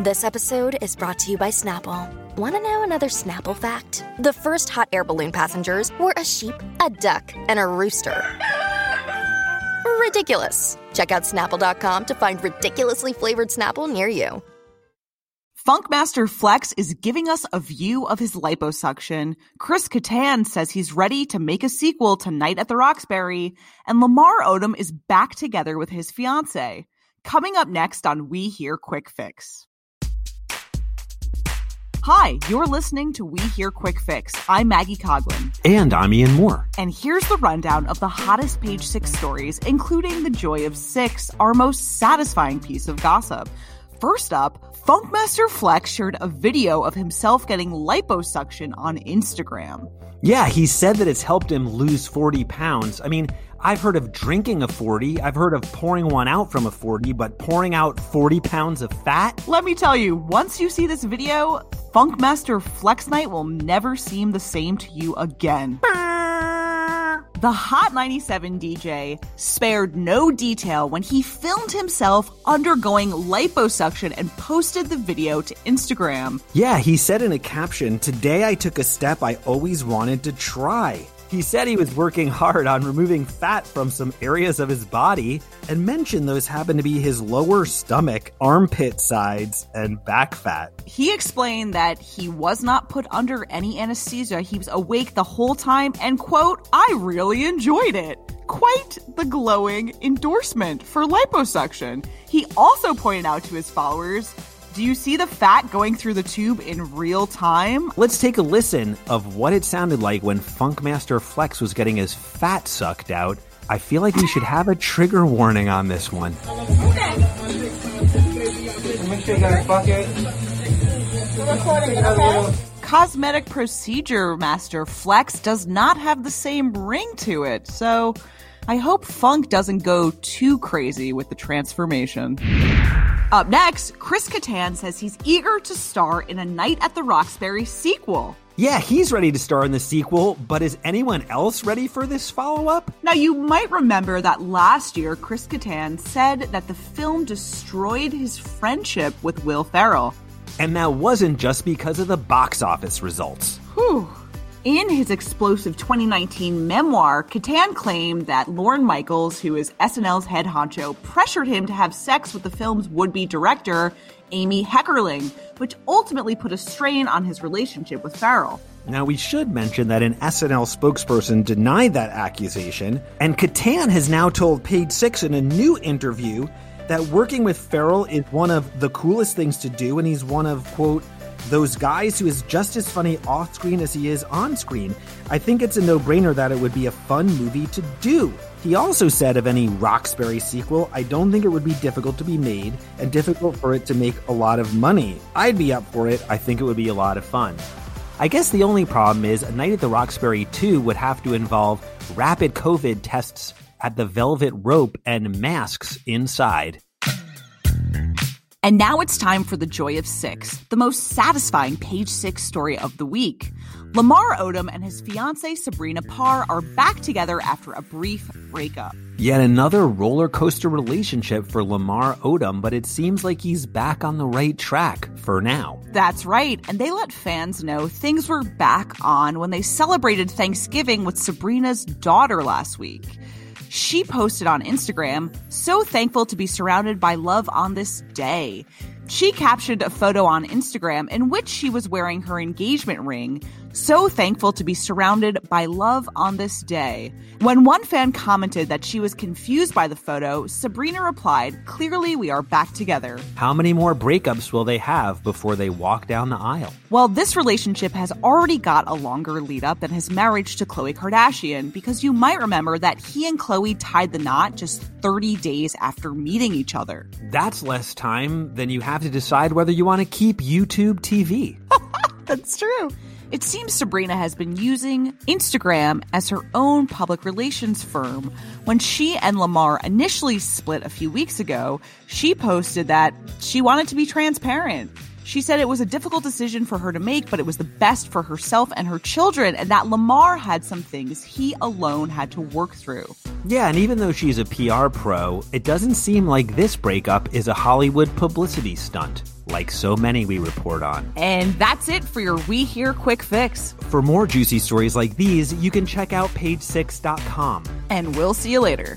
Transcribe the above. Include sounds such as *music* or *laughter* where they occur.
This episode is brought to you by Snapple. Want to know another Snapple fact? The first hot air balloon passengers were a sheep, a duck, and a rooster. Ridiculous. Check out snapple.com to find ridiculously flavored Snapple near you. Funkmaster Flex is giving us a view of his liposuction. Chris Kattan says he's ready to make a sequel to Night at the Roxbury, and Lamar Odom is back together with his fiance. Coming up next on We Hear Quick Fix. Hi, you're listening to We Hear Quick Fix. I'm Maggie Coglin. And I'm Ian Moore. And here's the rundown of the hottest page six stories, including the joy of six, our most satisfying piece of gossip. First up, Funkmaster Flex shared a video of himself getting liposuction on Instagram. Yeah, he said that it's helped him lose 40 pounds. I mean, I've heard of drinking a 40, I've heard of pouring one out from a 40, but pouring out 40 pounds of fat? Let me tell you, once you see this video, Funkmaster Flex Night will never seem the same to you again. The Hot 97 DJ spared no detail when he filmed himself undergoing liposuction and posted the video to Instagram. Yeah, he said in a caption, Today I took a step I always wanted to try. He said he was working hard on removing fat from some areas of his body and mentioned those happened to be his lower stomach, armpit sides, and back fat. He explained that he was not put under any anesthesia. He was awake the whole time and, quote, I really enjoyed it. Quite the glowing endorsement for liposuction. He also pointed out to his followers do you see the fat going through the tube in real time? Let's take a listen of what it sounded like when Funkmaster Flex was getting his fat sucked out. I feel like we should have a trigger warning on this one. Cosmetic procedure master Flex does not have the same ring to it, so I hope Funk doesn't go too crazy with the transformation. Up next, Chris Kattan says he's eager to star in a Night at the Roxbury sequel. Yeah, he's ready to star in the sequel, but is anyone else ready for this follow up? Now, you might remember that last year, Chris Kattan said that the film destroyed his friendship with Will Ferrell. And that wasn't just because of the box office results. Whew. In his explosive 2019 memoir, Kattan claimed that Lorne Michaels, who is SNL's head honcho, pressured him to have sex with the film's would be director, Amy Heckerling, which ultimately put a strain on his relationship with Ferrell. Now, we should mention that an SNL spokesperson denied that accusation, and Kattan has now told Page Six in a new interview that working with Ferrell is one of the coolest things to do, and he's one of, quote, those guys who is just as funny off screen as he is on screen. I think it's a no brainer that it would be a fun movie to do. He also said of any Roxbury sequel, I don't think it would be difficult to be made and difficult for it to make a lot of money. I'd be up for it. I think it would be a lot of fun. I guess the only problem is A Night at the Roxbury 2 would have to involve rapid COVID tests at the Velvet Rope and masks inside. And now it's time for the Joy of Six, the most satisfying page six story of the week. Lamar Odom and his fiancee Sabrina Parr are back together after a brief breakup. Yet another roller coaster relationship for Lamar Odom, but it seems like he's back on the right track for now. That's right, and they let fans know things were back on when they celebrated Thanksgiving with Sabrina's daughter last week. She posted on Instagram, so thankful to be surrounded by love on this day. She captioned a photo on Instagram in which she was wearing her engagement ring, so thankful to be surrounded by love on this day. When one fan commented that she was confused by the photo, Sabrina replied, Clearly, we are back together. How many more breakups will they have before they walk down the aisle? Well, this relationship has already got a longer lead up than his marriage to Khloe Kardashian, because you might remember that he and Khloe tied the knot just 30 days after meeting each other. That's less time than you have to decide whether you want to keep YouTube TV. *laughs* That's true. It seems Sabrina has been using Instagram as her own public relations firm. When she and Lamar initially split a few weeks ago, she posted that she wanted to be transparent. She said it was a difficult decision for her to make, but it was the best for herself and her children, and that Lamar had some things he alone had to work through. Yeah, and even though she's a PR pro, it doesn't seem like this breakup is a Hollywood publicity stunt, like so many we report on. And that's it for your We Hear Quick Fix. For more juicy stories like these, you can check out page6.com. And we'll see you later.